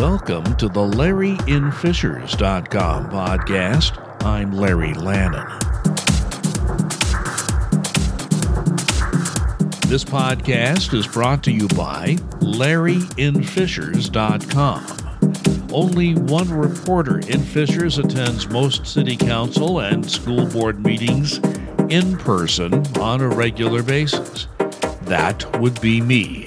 Welcome to the LarryInFishers.com podcast. I'm Larry Lannon. This podcast is brought to you by LarryInFishers.com. Only one reporter in Fishers attends most city council and school board meetings in person on a regular basis. That would be me.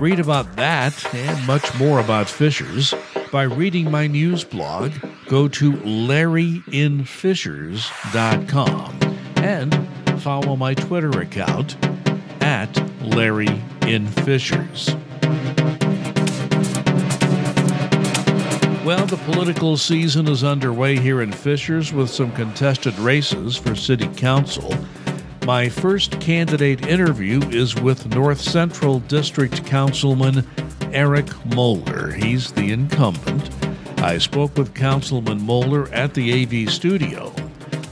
Read about that and much more about Fishers by reading my news blog. Go to LarryInFishers.com and follow my Twitter account at LarryInFishers. Well, the political season is underway here in Fishers with some contested races for city council. My first candidate interview is with North Central District Councilman Eric Moeller. He's the incumbent. I spoke with Councilman Moeller at the AV studio,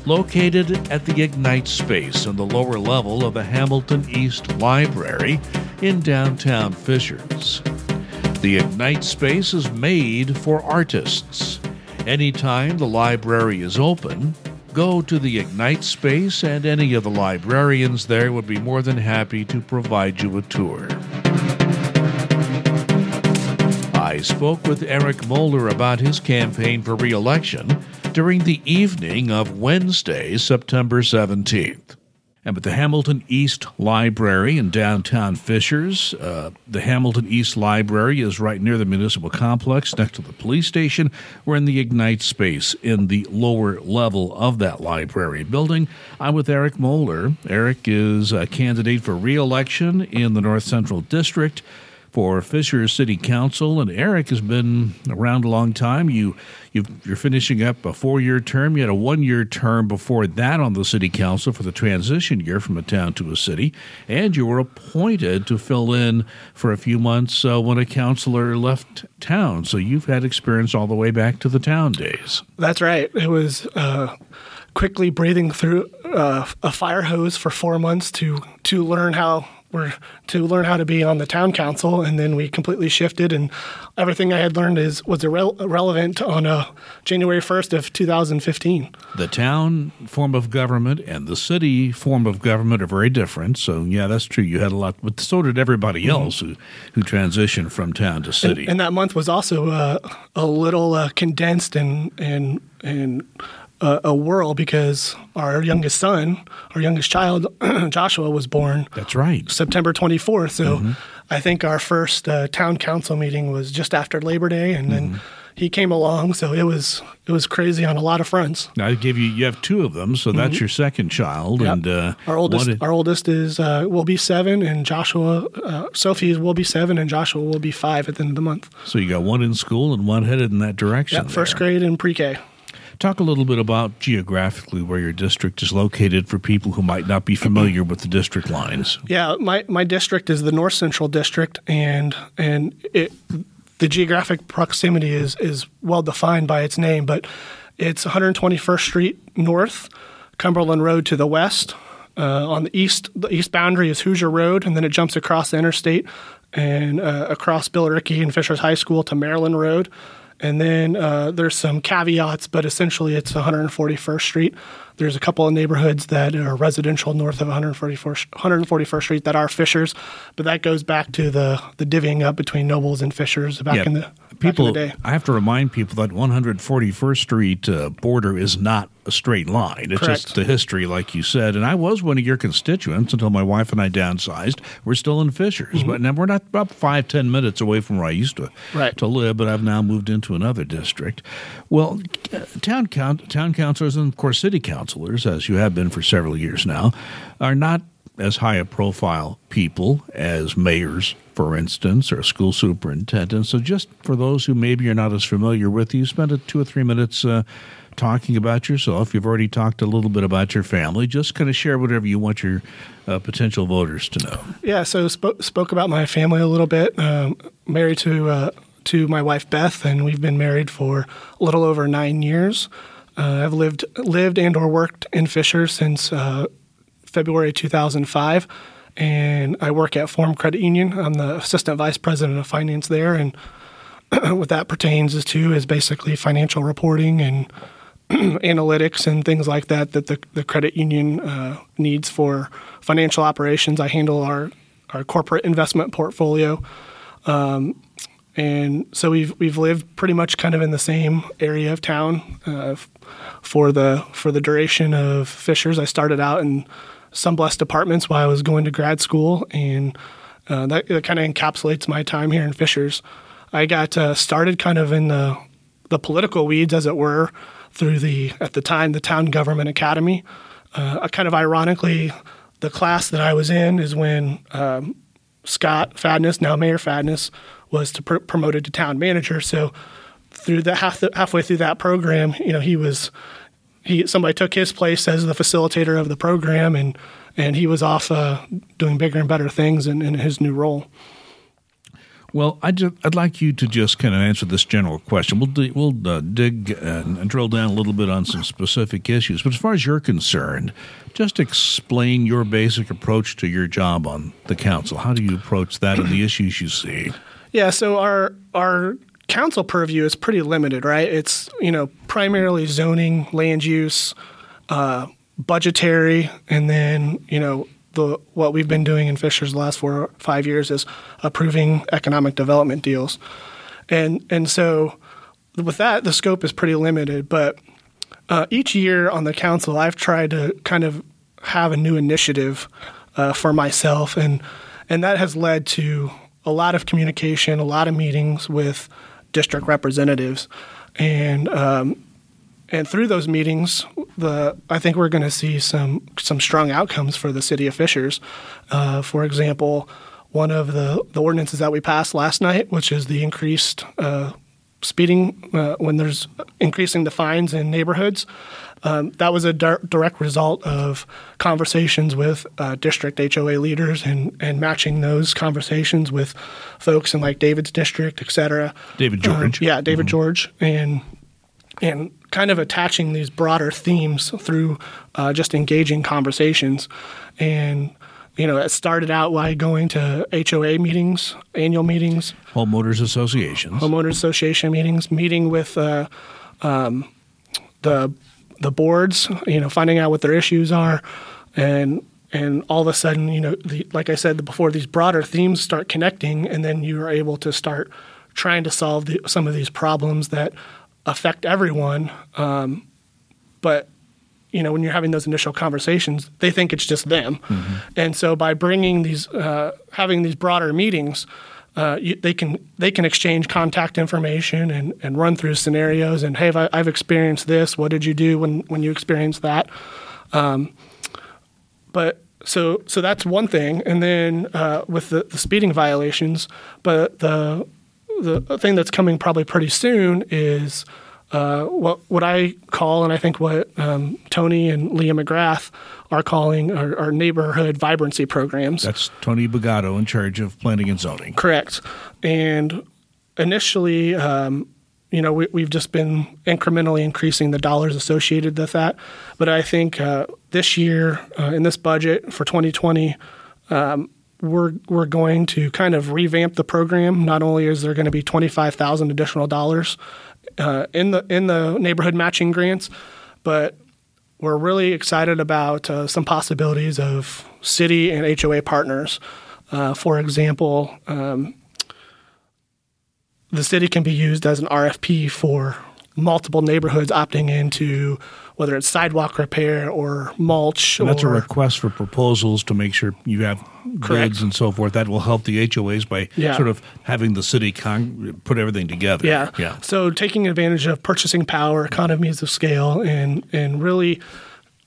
located at the Ignite space on the lower level of the Hamilton East Library in downtown Fishers. The Ignite space is made for artists. Anytime the library is open, go to the Ignite space, and any of the librarians there would be more than happy to provide you a tour. I spoke with Eric Moeller about his campaign for re election during the evening of Wednesday, September 17th. And at the Hamilton East Library in downtown Fishers, uh, the Hamilton East Library is right near the municipal complex next to the police station. We're in the Ignite space in the lower level of that library building. I'm with Eric Moeller. Eric is a candidate for re election in the North Central District for Fisher City Council, and Eric has been around a long time. You you are finishing up a four year term. You had a one year term before that on the City Council for the transition year from a town to a city, and you were appointed to fill in for a few months uh, when a councilor left town. So you've had experience all the way back to the town days. That's right. It was. Uh quickly breathing through uh, a fire hose for four months to to learn how were to learn how to be on the town council, and then we completely shifted, and everything I had learned is was irre- irrelevant on uh, January first of 2015. The town form of government and the city form of government are very different. So yeah, that's true. You had a lot, but so did everybody mm-hmm. else who who transitioned from town to city. And, and that month was also uh, a little uh, condensed and and and a, a whirl because our youngest son, our youngest child, Joshua, was born. That's right. September 24th. So mm-hmm. I think our first uh, town council meeting was just after Labor Day, and mm-hmm. then he came along. So it was it was crazy on a lot of fronts. Now I give you you have two of them, so that's mm-hmm. your second child, yep. and uh, our oldest our oldest is uh, will be seven, and Joshua uh, Sophie will be seven, and Joshua will be five at the end of the month. So you got one in school and one headed in that direction. Yeah, first grade and pre K. Talk a little bit about geographically where your district is located for people who might not be familiar with the district lines. Yeah, my, my district is the North Central District, and and it, the geographic proximity is is well defined by its name, but it's 121st Street North, Cumberland Road to the west. Uh, on the east, the east boundary is Hoosier Road, and then it jumps across the interstate and uh, across Billericay and Fishers High School to Marilyn Road. And then uh, there's some caveats, but essentially it's 141st Street. There's a couple of neighborhoods that are residential north of 141st, 141st Street that are Fishers, but that goes back to the the divvying up between Nobles and Fishers back yeah, in the people. I have to remind people that 141st Street uh, border is not a straight line. It's Correct. just the history, like you said. And I was one of your constituents until my wife and I downsized. We're still in Fishers, mm-hmm. but now we're not about five ten minutes away from where I used to right. to live. But I've now moved into another district. Well, uh, town count, town councilors and of course city councilors, as you have been for several years now, are not as high a profile people as mayors, for instance, or school superintendents. So, just for those who maybe are not as familiar with you, spend a two or three minutes uh, talking about yourself. You've already talked a little bit about your family. Just kind of share whatever you want your uh, potential voters to know. Yeah, so spoke spoke about my family a little bit. Um, married to uh, to my wife Beth, and we've been married for a little over nine years. Uh, I've lived lived and or worked in Fisher since uh, February 2005, and I work at Forum Credit Union. I'm the assistant vice president of finance there, and what that pertains is to is basically financial reporting and analytics and things like that that the, the credit union uh, needs for financial operations. I handle our our corporate investment portfolio. Um, and so we've we've lived pretty much kind of in the same area of town uh, for the for the duration of Fishers. I started out in Sunblest Apartments while I was going to grad school, and uh, that, that kind of encapsulates my time here in Fishers. I got uh, started kind of in the the political weeds, as it were, through the at the time the town government academy. Uh, kind of ironically, the class that I was in is when um, Scott Fadness, now Mayor Fadness, was to pr- promoted to town manager. So through the half the, halfway through that program, you know, he was he somebody took his place as the facilitator of the program, and and he was off uh, doing bigger and better things in, in his new role. Well, I'd, just, I'd like you to just kind of answer this general question. We'll we'll uh, dig and, and, drill down a little bit on some specific issues. But as far as you're concerned, just explain your basic approach to your job on the council. How do you approach that and the issues you see? Yeah, so our our council purview is pretty limited, right? It's you know primarily zoning, land use, uh, budgetary, and then you know the what we've been doing in Fishers the last four or five years is approving economic development deals, and and so with that the scope is pretty limited. But uh, each year on the council, I've tried to kind of have a new initiative uh, for myself, and and that has led to a lot of communication, a lot of meetings with district representatives, and um, and through those meetings, the I think we're going to see some some strong outcomes for the city of Fishers. Uh, for example, one of the, the ordinances that we passed last night, which is the increased uh, speeding uh, when there's increasing the fines in neighborhoods. Um, that was a di- direct result of conversations with uh, district HOA leaders and, and matching those conversations with folks in like David's district, et cetera. David George. Uh, yeah, David mm-hmm. George. And and kind of attaching these broader themes through uh, just engaging conversations. And you know, it started out by going to HOA meetings, annual meetings, homeowners associations, homeowners association meetings, meeting with uh, um, the the boards, you know, finding out what their issues are, and and all of a sudden, you know, the, like I said before, these broader themes start connecting, and then you are able to start trying to solve the, some of these problems that affect everyone. Um, but you know, when you're having those initial conversations, they think it's just them, mm-hmm. and so by bringing these, uh, having these broader meetings, uh, you, they can they can exchange contact information and, and run through scenarios and hey, I, have experienced this. What did you do when when you experienced that? Um, but so so that's one thing, and then uh, with the, the speeding violations, but the the thing that's coming probably pretty soon is uh, what what I call, and I think what um, Tony and Leah McGrath are calling our, our, neighborhood vibrancy programs. That's Tony Bagato in charge of planning and zoning. Correct. And initially, um, you know, we, have just been incrementally increasing the dollars associated with that. But I think uh, this year, uh, in this budget for 2020, um, we're we're going to kind of revamp the program. Not only is there going to be twenty five thousand additional dollars uh, in the in the neighborhood matching grants, but we're really excited about uh, some possibilities of city and HOA partners. Uh, for example, um, the city can be used as an RFP for multiple neighborhoods opting into whether it's sidewalk repair or mulch. And that's or, a request for proposals to make sure you have correct. bids and so forth. That will help the HOAs by yeah. sort of having the city con- put everything together. Yeah. yeah. So taking advantage of purchasing power, economies of scale, and and really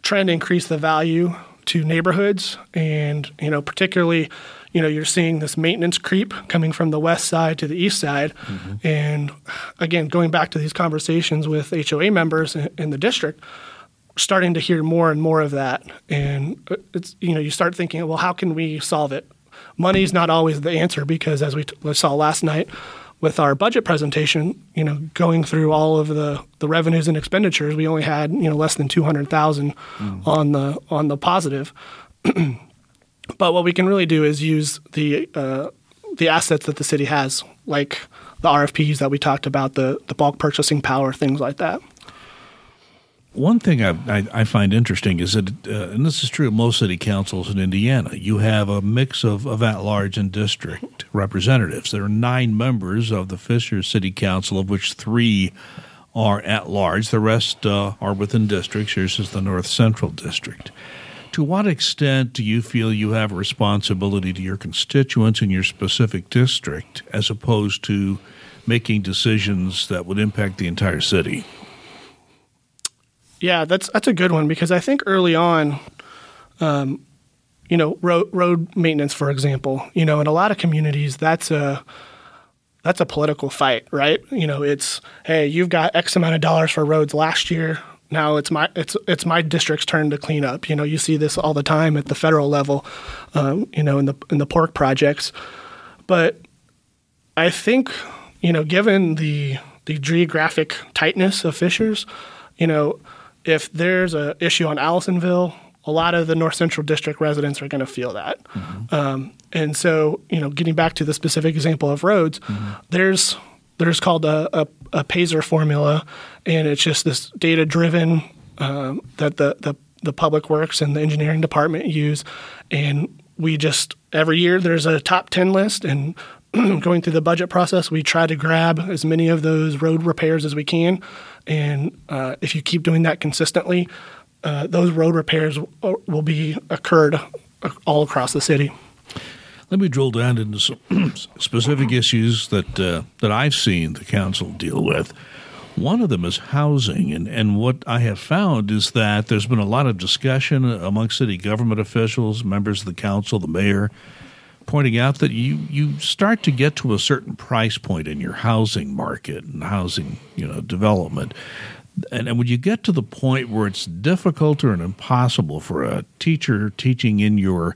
trying to increase the value to neighborhoods, and you know particularly you know you're seeing this maintenance creep coming from the west side to the east side mm-hmm. and again going back to these conversations with HOA members in, in the district starting to hear more and more of that and it's you know you start thinking well how can we solve it money's not always the answer because as we t- saw last night with our budget presentation, you know, going through all of the, the revenues and expenditures, we only had you know less than two hundred thousand mm. on the on the positive. But what we can really do is use the uh, the assets that the city has, like the RFPs that we talked about, the the bulk purchasing power, things like that. One thing I, I, I, find interesting is that, uh, and this is true of most city councils in Indiana, you have a mix of, of at large and district representatives. There are nine members of the Fisher City Council, of which three are at large. The rest uh, are within districts. Yours is the North Central District. To what extent do you feel you have a responsibility to your constituents in your specific district as opposed to making decisions that would impact the entire city? Yeah, that's that's a good one because I think early on, um, you know, road road maintenance, for example, you know, in a lot of communities, that's a that's a political fight, right? You know, it's hey, you've got X amount of dollars for roads last year. Now it's my it's it's my district's turn to clean up. You know, you see this all the time at the federal level, um, you know, in the in the pork projects. But I think, you know, given the the geographic tightness of Fishers, you know, if there's an issue on Allisonville, a lot of the North Central District residents are going to feel that. Mm-hmm. Um, and so, you know, getting back to the specific example of roads, mm-hmm. there's there's called a, a, a, PASER formula, and it's just this data driven um, that the, the the public works and the engineering department use, and we just every year there's a top ten list, and going through the budget process, we try to grab as many of those road repairs as we can. And uh, if you keep doing that consistently, uh, those road repairs w- will be occurred all across the city. Let me drill down into some specific issues that uh, that I've seen the council deal with. One of them is housing, and, and what I have found is that there's been a lot of discussion among city government officials, members of the council, the mayor, pointing out that you, you start to get to a certain price point in your housing market and housing you know development. And, and when you get to the point where it's difficult or impossible for a teacher teaching in your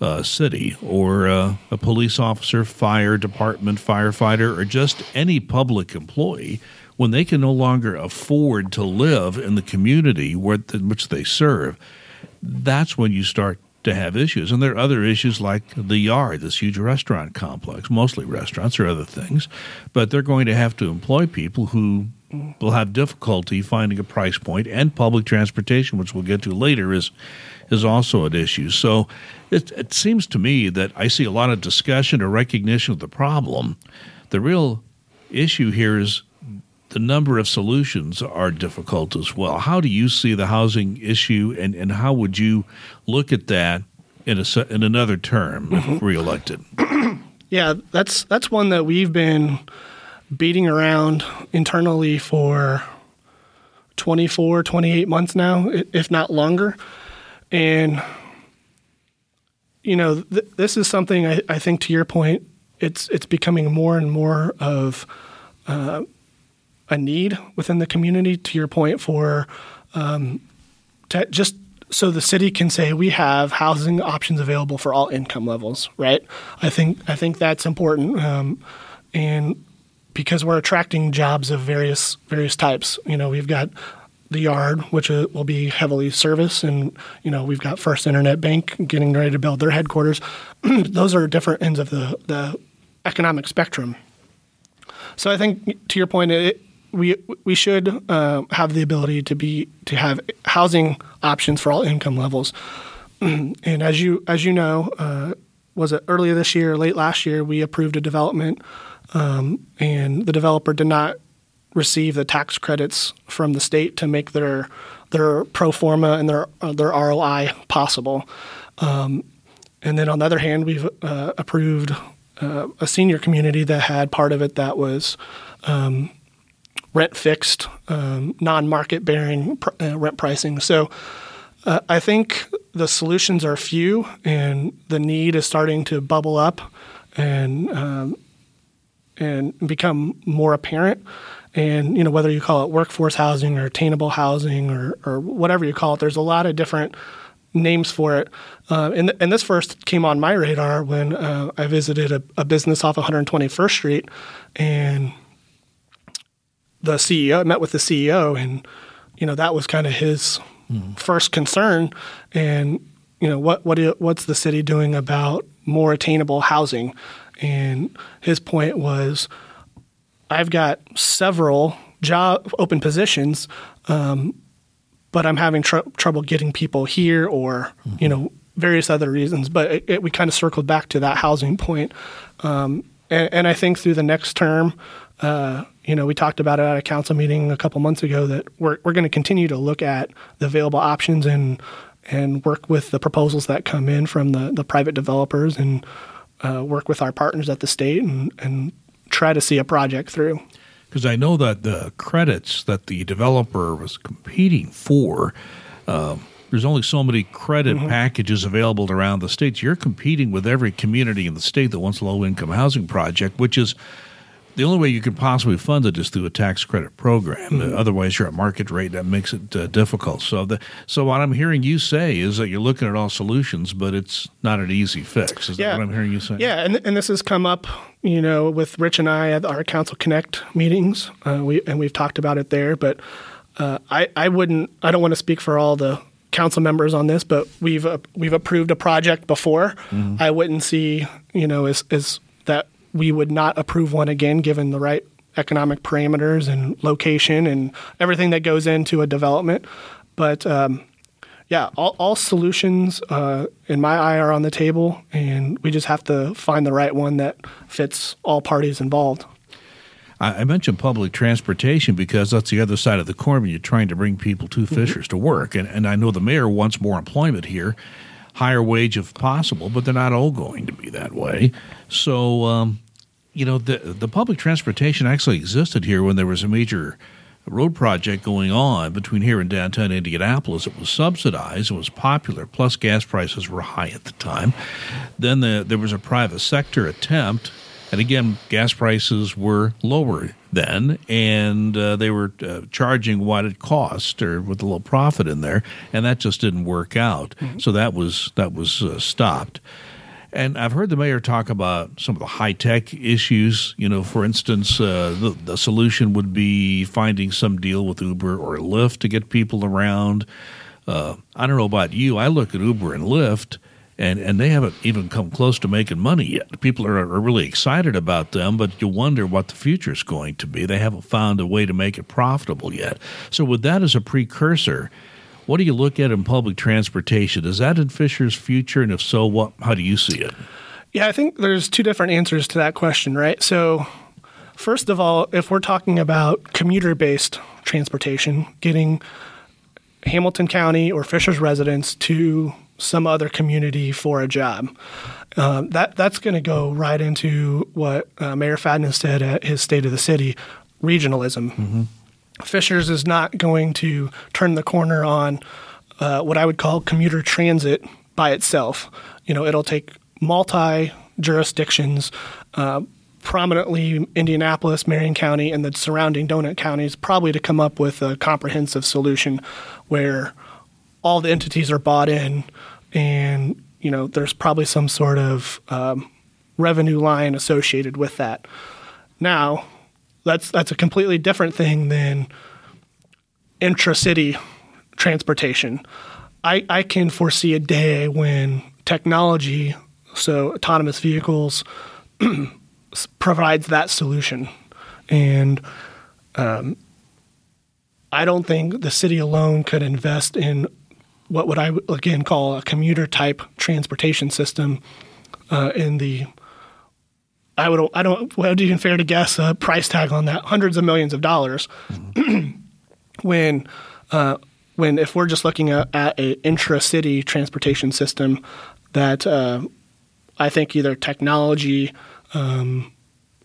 uh, city or uh, a police officer, fire department, firefighter, or just any public employee when they can no longer afford to live in the community where, in which they serve, that's when you start to have issues. And there are other issues like the Yard, this huge restaurant complex, mostly restaurants or other things, but they're going to have to employ people who will have difficulty finding a price point, and public transportation, which we'll get to later, is is also an issue. So it, it seems to me that I see a lot of discussion or recognition of the problem. The real issue here is the number of solutions are difficult as well. How do you see the housing issue, and, and how would you look at that in a in another term mm-hmm. reelected? yeah, that's that's one that we've been beating around internally for 24, 28 months now, if not longer, and you know th- this is something I, I, think to your point, it's it's becoming more and more of uh, a need within the community. To your point, for um, to just so the city can say we have housing options available for all income levels, right? I think I think that's important, um, and because we're attracting jobs of various various types. You know, we've got the yard, which uh, will be heavily serviced, and you know we've got First Internet Bank getting ready to build their headquarters. Those are different ends of the the economic spectrum. So I think to your point, it, we we should uh, have the ability to be to have housing options for all income levels. and as you as you know, uh, was it earlier this year, late last year, we approved a development, um, and the developer did not receive the tax credits from the state to make their their pro forma and their uh, their ROI possible. Um, and then on the other hand, we've uh, approved uh, a senior community that had part of it that was um, rent fixed, um, non market bearing pr- uh, rent pricing. So uh, I think the solutions are few, and the need is starting to bubble up and um, and become more apparent. And you know whether you call it workforce housing or attainable housing or or whatever you call it, there's a lot of different names for it. Uh, and, and this first came on my radar when uh, I visited a, a business off 121st Street, and the CEO, I met with the CEO, and you know that was kind of his mm. first concern. And you know what what what's the city doing about more attainable housing? And his point was, I've got several job open positions, um, but I'm having tr- trouble getting people here, or mm-hmm. you know various other reasons. But it, it, we kind of circled back to that housing point, um, and, and, I think through the next term. Uh, you know, we talked about it at a council meeting a couple months ago that we're we're going to continue to look at the available options and and work with the proposals that come in from the, the private developers and uh, work with our partners at the state and, and try to see a project through. Because I know that the credits that the developer was competing for, uh, there's only so many credit mm-hmm. packages available around the states. You're competing with every community in the state that wants a low income housing project, which is the only way you could possibly fund it is through a tax credit program. Mm-hmm. Uh, otherwise, you're at market rate. That makes it uh, difficult. So, the, so what I'm hearing you say is that you're looking at all solutions, but it's not an easy fix. Is yeah. that what I'm hearing you say? Yeah, and, and this has come up, you know, with Rich and I at our Council Connect meetings. Uh, we and we've talked about it there. But uh, I I wouldn't. I don't want to speak for all the council members on this, but we've uh, we've approved a project before. Mm-hmm. I wouldn't see, you know, as as we would not approve one again given the right economic parameters and location and everything that goes into a development. But um, yeah, all, all solutions uh, in my eye are on the table, and we just have to find the right one that fits all parties involved. I mentioned public transportation because that's the other side of the coin when you're trying to bring people to mm-hmm. Fishers mm-hmm. to work. And, and I know the mayor wants more employment here, higher wage if possible, but they're not all going to be that way. So, um, you know, the the public transportation actually existed here when there was a major road project going on between here and downtown Indianapolis. It was subsidized, it was popular, plus gas prices were high at the time. Then the, there was a private sector attempt, and again, gas prices were lower then, and uh, they were uh, charging what it cost or with a little profit in there, and that just didn't work out. Mm-hmm. So that was that was uh, stopped. And I've heard the mayor talk about some of the high tech issues. You know, for instance, uh, the, the solution would be finding some deal with Uber or Lyft to get people around. Uh, I don't know about you. I look at Uber and Lyft, and, and they haven't even come close to making money yet. People are, are really excited about them, but you wonder what the future is going to be. They haven't found a way to make it profitable yet. So, with that as a precursor, what do you look at in public transportation? Is that in Fisher's future? And if so, what? How do you see it? Yeah, I think there's two different answers to that question, right? So, first of all, if we're talking about commuter based transportation, getting Hamilton County or Fisher's residents to some other community for a job. Um, that that's going to go right into what uh, Mayor Fadness said at his State of the City, regionalism. Mm-hmm. Fishers is not going to turn the corner on uh, what I would call commuter transit by itself. You know, it'll take multi jurisdictions, uh, prominently Indianapolis, Marion County, and the surrounding donut counties, probably to come up with a comprehensive solution where all the entities are bought in, and you know, there's probably some sort of um, revenue line associated with that. Now, that's that's a completely different thing than intra-city transportation. I, I can foresee a day when technology, so autonomous vehicles, provides that solution, and um, I don't think the city alone could invest in what would I again call a commuter type transportation system uh, in the I would I don't would even fair to guess a price tag on that hundreds of millions of dollars mm-hmm. when uh, when if we're just looking at, at an intra-city transportation system that uh, I think either technology um,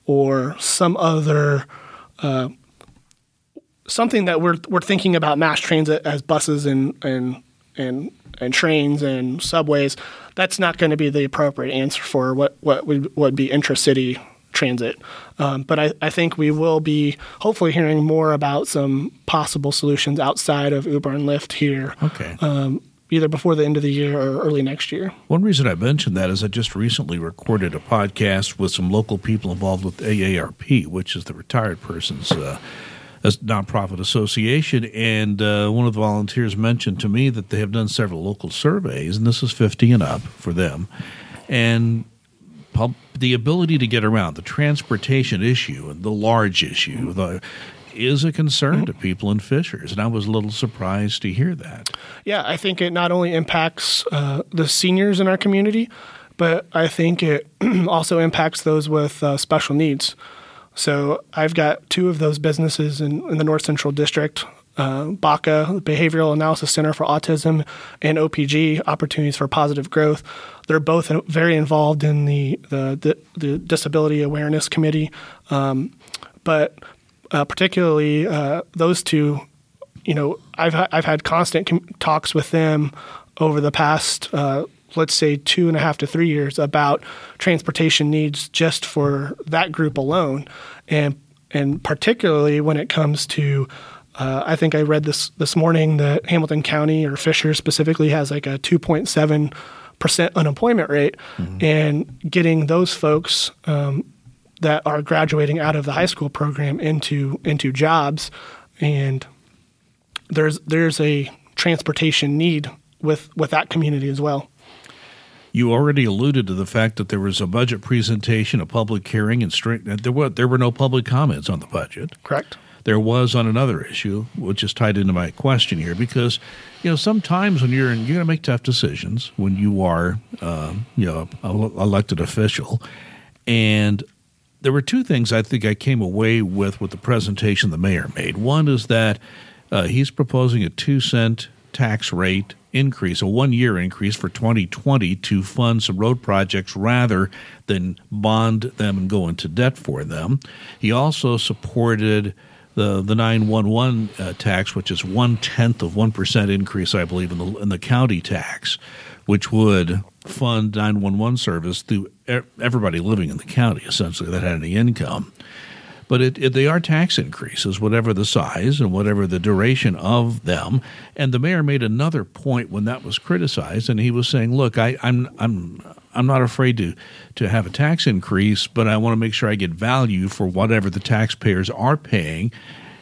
or some other uh, something that we're we're thinking about mass transit as buses and and and and trains and subways, that's not going to be the appropriate answer for what what would, would be intra-city transit. Um, but I, I think we will be hopefully hearing more about some possible solutions outside of Uber and Lyft here. Okay. Um, either before the end of the year or early next year. One reason I mentioned that is I just recently recorded a podcast with some local people involved with AARP, which is the retired person's uh, a nonprofit association, and uh, one of the volunteers mentioned to me that they have done several local surveys, and this is 50 and up for them, and pub, the ability to get around, the transportation issue, and the large issue, the is a concern to people in Fishers, and I was a little surprised to hear that. Yeah, I think it not only impacts uh, the seniors in our community, but I think it also impacts those with uh, special needs. So I've got two of those businesses in, in the North Central District. Uh, BACA, Behavioral Analysis Center for Autism, and OPG, Opportunities for Positive Growth. They're both very involved in the the, the, the Disability Awareness Committee, um, but uh, particularly uh, those two. You know, I've I've had constant com- talks with them over the past uh, let's say two and a half to three years about transportation needs just for that group alone, and and particularly when it comes to uh, I think I read this this morning that Hamilton County or Fisher specifically has like a 2.7 percent unemployment rate, mm-hmm. and getting those folks um, that are graduating out of the high school program into into jobs, and there's there's a transportation need with with that community as well. You already alluded to the fact that there was a budget presentation, a public hearing, and there were there were no public comments on the budget. Correct. There was on another issue, which is tied into my question here, because you know sometimes when you're in, you're going to make tough decisions when you are um, you know an elected official, and there were two things I think I came away with with the presentation the mayor made. One is that uh, he's proposing a two cent tax rate increase, a one year increase for 2020 to fund some road projects rather than bond them and go into debt for them. He also supported the the 911 uh, tax, which is one tenth of one percent increase, I believe, in the in the county tax, which would fund 911 service through everybody living in the county, essentially that had any income. But it, it, they are tax increases, whatever the size and whatever the duration of them. And the mayor made another point when that was criticized, and he was saying, "Look, I, I'm I'm I'm not afraid to to have a tax increase, but I want to make sure I get value for whatever the taxpayers are paying."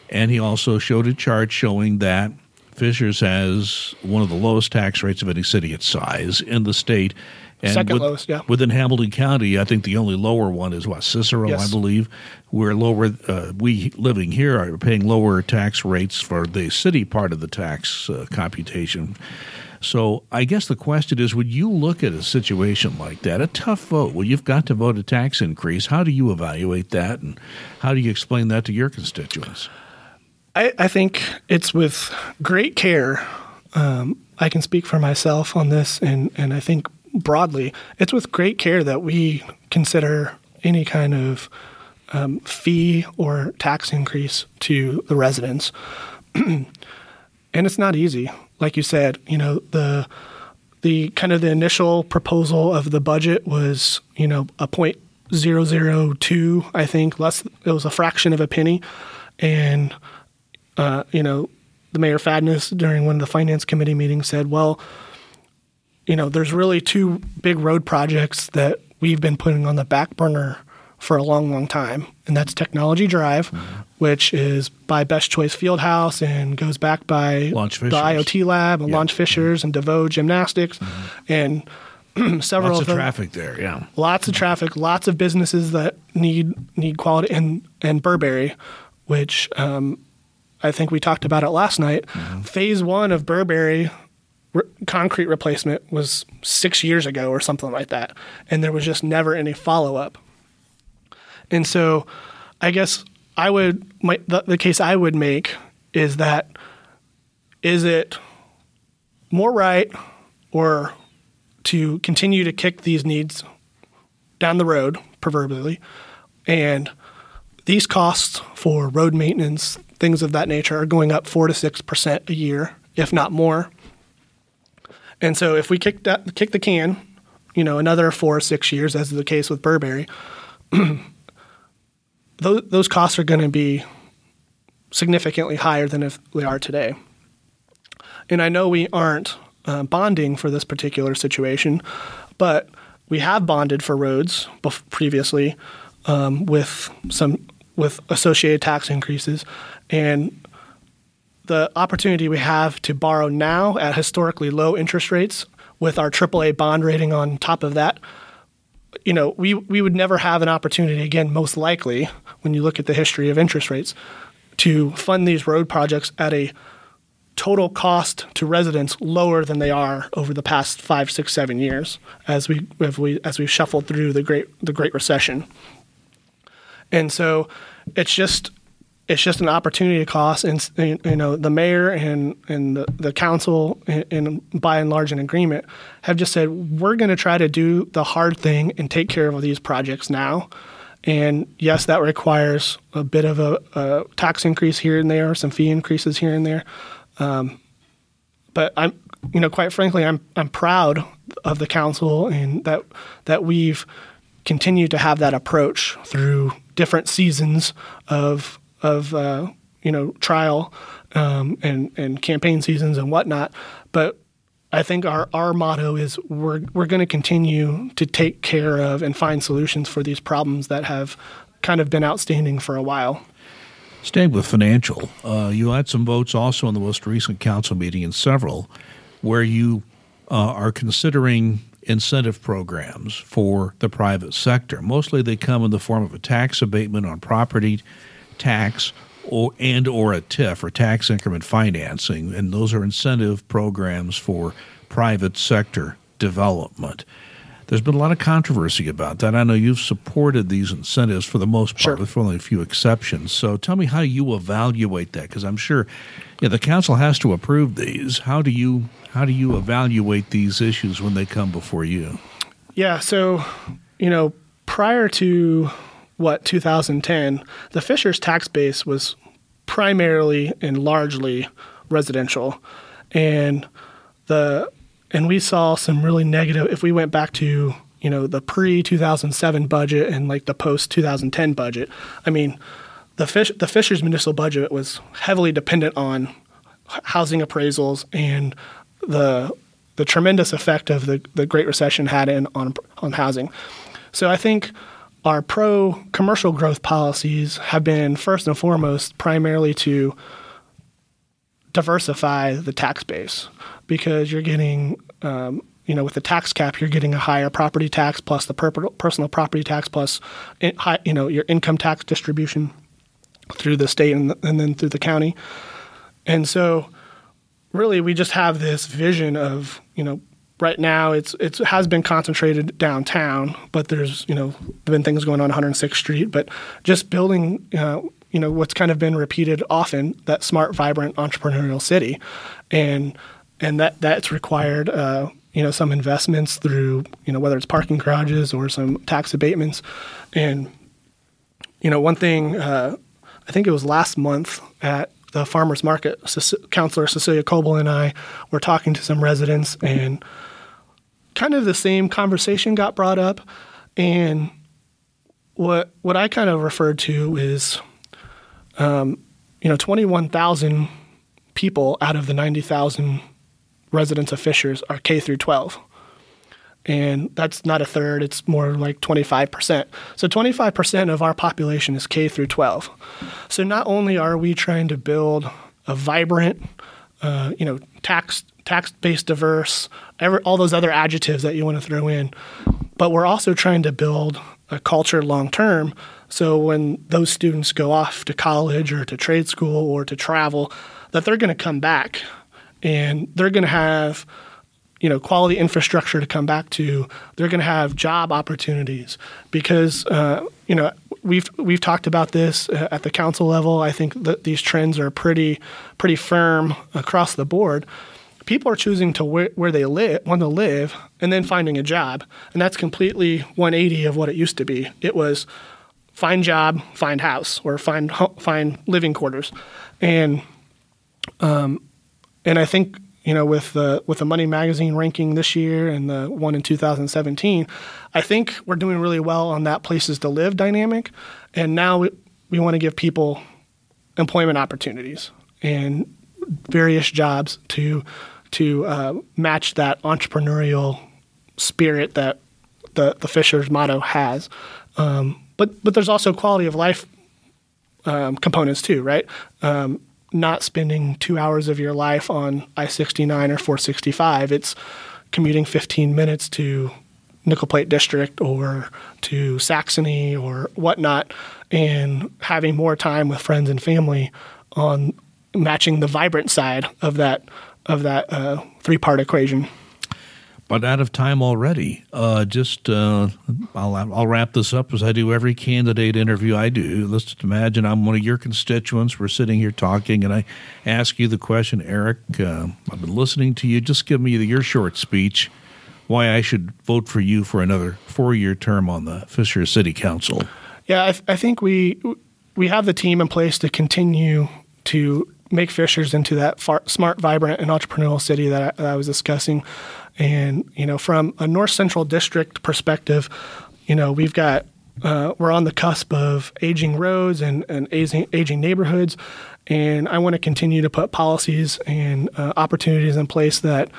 And he also showed a chart showing that Fishers has one of the lowest tax rates of any city its size in the state and Second with, lowest, yeah. Within Hamilton County, I think the only lower one is what Cicero, yes. I believe. We're lower. Uh, we living here are paying lower tax rates for the city part of the tax uh, computation. So I guess the question is: Would you look at a situation like that, a tough vote, well, you've got to vote a tax increase? How do you evaluate that, and how do you explain that to your constituents? I, I think it's with great care. Um, I can speak for myself on this, and, and I think broadly, it's with great care that we consider any kind of um, fee or tax increase to the residents. and it's not easy. Like you said, you know, the the kind of the initial proposal of the budget was, you know, a point zero zero two, I think, less it was a fraction of a penny. And uh, you know, the Mayor Fadness during one of the finance committee meetings said, well, you know, there's really two big road projects that we've been putting on the back burner for a long, long time, and that's Technology Drive, mm-hmm. which is by Best Choice Fieldhouse and goes back by Launch the IoT Lab and yep. Launch Fishers mm-hmm. and DeVoe Gymnastics, mm-hmm. and several lots of, of traffic there. Yeah, lots of traffic, lots of businesses that need need quality, and and Burberry, which um, I think we talked about it last night. Mm-hmm. Phase one of Burberry re- concrete replacement was six years ago or something like that, and there was just never any follow up. And so, I guess I would my, the, the case I would make is that is it more right or to continue to kick these needs down the road, proverbially, and these costs for road maintenance, things of that nature, are going up four to six percent a year, if not more. And so if we kick that kick the can, you know, another four or six years, as is the case with Burberry, those, those costs are going to be significantly higher than if they are today. And I know we aren't uh, bonding for this particular situation, but we have bonded for roads previously um, with some with associated tax increases, and the opportunity we have to borrow now at historically low interest rates with our AAA bond rating on top of that you know, we we would never have an opportunity again. Most likely, when you look at the history of interest rates, to fund these road projects at a total cost to residents lower than they are over the past five, six, seven years as we as we as we shuffled through the great the Great Recession. And so it's just it's just an opportunity cost, and you know the mayor and and the, the council, and, by and large, in agreement, have just said we're going to try to do the hard thing and take care of these projects now. And yes, that requires a bit of a, a tax increase here and there, some fee increases here and there. Um, but I'm, you know, quite frankly, I'm I'm proud of the council and that that we've continued to have that approach through different seasons of of uh, you know trial um, and and campaign seasons and whatnot. But I think our, our motto is we're we're going to continue to take care of and find solutions for these problems that have kind of been outstanding for a while. Staying with financial, uh, you had some votes also in the most recent council meeting and several where you uh, are considering incentive programs for the private sector. Mostly they come in the form of a tax abatement on property tax or and or a TIF or tax increment financing, and those are incentive programs for private sector development. There's been a lot of controversy about that. I know you've supported these incentives for the most part, sure. with only a few exceptions. So tell me how you evaluate that, because I'm sure yeah, the council has to approve these. How do you how do you evaluate these issues when they come before you? Yeah, so you know, prior to what 2010, the Fishers tax base was primarily and largely residential, and the and we saw some really negative. If we went back to you know the pre 2007 budget and like the post 2010 budget, I mean, the fish the Fishers municipal budget was heavily dependent on housing appraisals and the the tremendous effect of the, the Great Recession had in on on housing. So I think our pro commercial growth policies have been first and foremost primarily to diversify the tax base because you're getting um, you know with the tax cap you're getting a higher property tax plus the personal property tax plus in, high, you know your income tax distribution through the state and, and then through the county. And so really we just have this vision of you know right now it's it has been concentrated downtown, but there's you know been things going on 106th Street, but just building. Uh, you know what's kind of been repeated often that smart, vibrant, entrepreneurial city, and and that that's required uh, you know some investments through you know whether it's parking garages or some tax abatements, and you know one thing uh, I think it was last month at the farmers market, Councilor Cecilia Coble and I were talking to some residents and kind of the same conversation got brought up, and what what I kind of referred to is, um, you know, twenty one thousand people out of the ninety thousand residents of Fishers are K through twelve. And that's not a third, it's more like 25%. So 25% of our population is K through 12. So not only are we trying to build a vibrant, uh, you know, tax tax based diverse, every, all those other adjectives that you want to throw in. But we're also trying to build a culture long term. So when those students go off to college or to trade school or to travel, that they're going to come back and they're going to have you know quality infrastructure to come back to. They're going to have job opportunities because uh, you know we've we've talked about this uh, at the council level. I think that these trends are pretty pretty firm across the board people are choosing to where, where they live, want to live, and then finding a job, and that's completely 180 of what it used to be. It was find job, find house, or find find living quarters, and um, and I think you know with the with the Money Magazine ranking this year and the one in 2017, I think we're doing really well on that places to live dynamic, and now we, we want to give people employment opportunities. And various jobs to to uh, match that entrepreneurial spirit that the the Fishers motto has. Um, but but there's also quality of life um, components too, right? Um, not spending two hours of your life on I 69 or 465. It's commuting 15 minutes to Nickel Plate District or to Saxony or whatnot, and having more time with friends and family on matching the vibrant side of that of that uh, three part equation. But out of time already. Uh, just uh, I'll I'll wrap this up as I do every candidate interview I do. Let's just imagine I'm one of your constituents. We're sitting here talking, and I ask you the question, Eric. Uh, I've been listening to you. Just give me your short speech why I should vote for you for another four year term on the Fishers City Council. Yeah, I, th- I think we we have the team in place to continue to make Fishers into that far, smart, vibrant, and entrepreneurial city that I, that I was discussing. And you know, from a North Central District perspective, you know, we've got uh, we're on the cusp of aging roads and, and aging, aging neighborhoods, and I want to continue to put policies and uh, opportunities in place that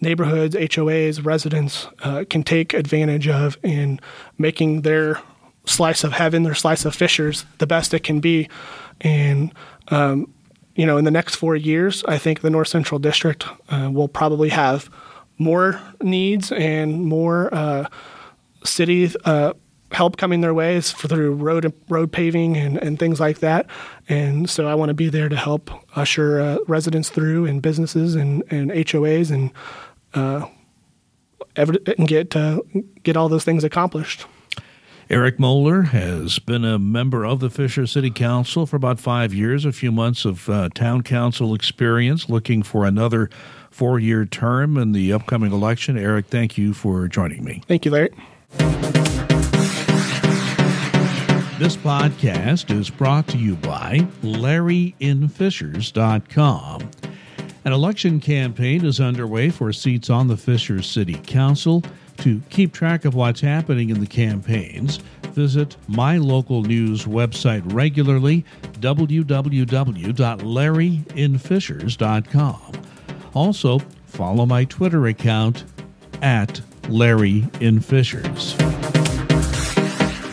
neighborhoods, HOAs, residents uh, can take advantage of in making their slice of heaven, their slice of Fishers, the best it can be. And um, you know, in the next four years, I think the North Central District uh, will probably have more needs and more uh, city uh, help coming their way through road road paving and, and things like that. And so I want to be there to help usher uh, residents through and businesses and, and HOAs and uh, and get uh, get all those things accomplished. Eric Moeller has been a member of the Fishers City Council for about five years, a few months of uh, town council experience, looking for another four year term in the upcoming election. Eric, thank you for joining me. Thank you, Larry. This podcast is brought to you by LarryInFishers.com. An election campaign is underway for seats on the Fishers City Council. To keep track of what's happening in the campaigns, visit my local news website regularly, www.larryinfishers.com. Also, follow my Twitter account at Larry.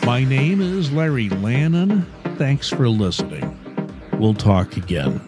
My name is Larry Lannan. Thanks for listening. We'll talk again.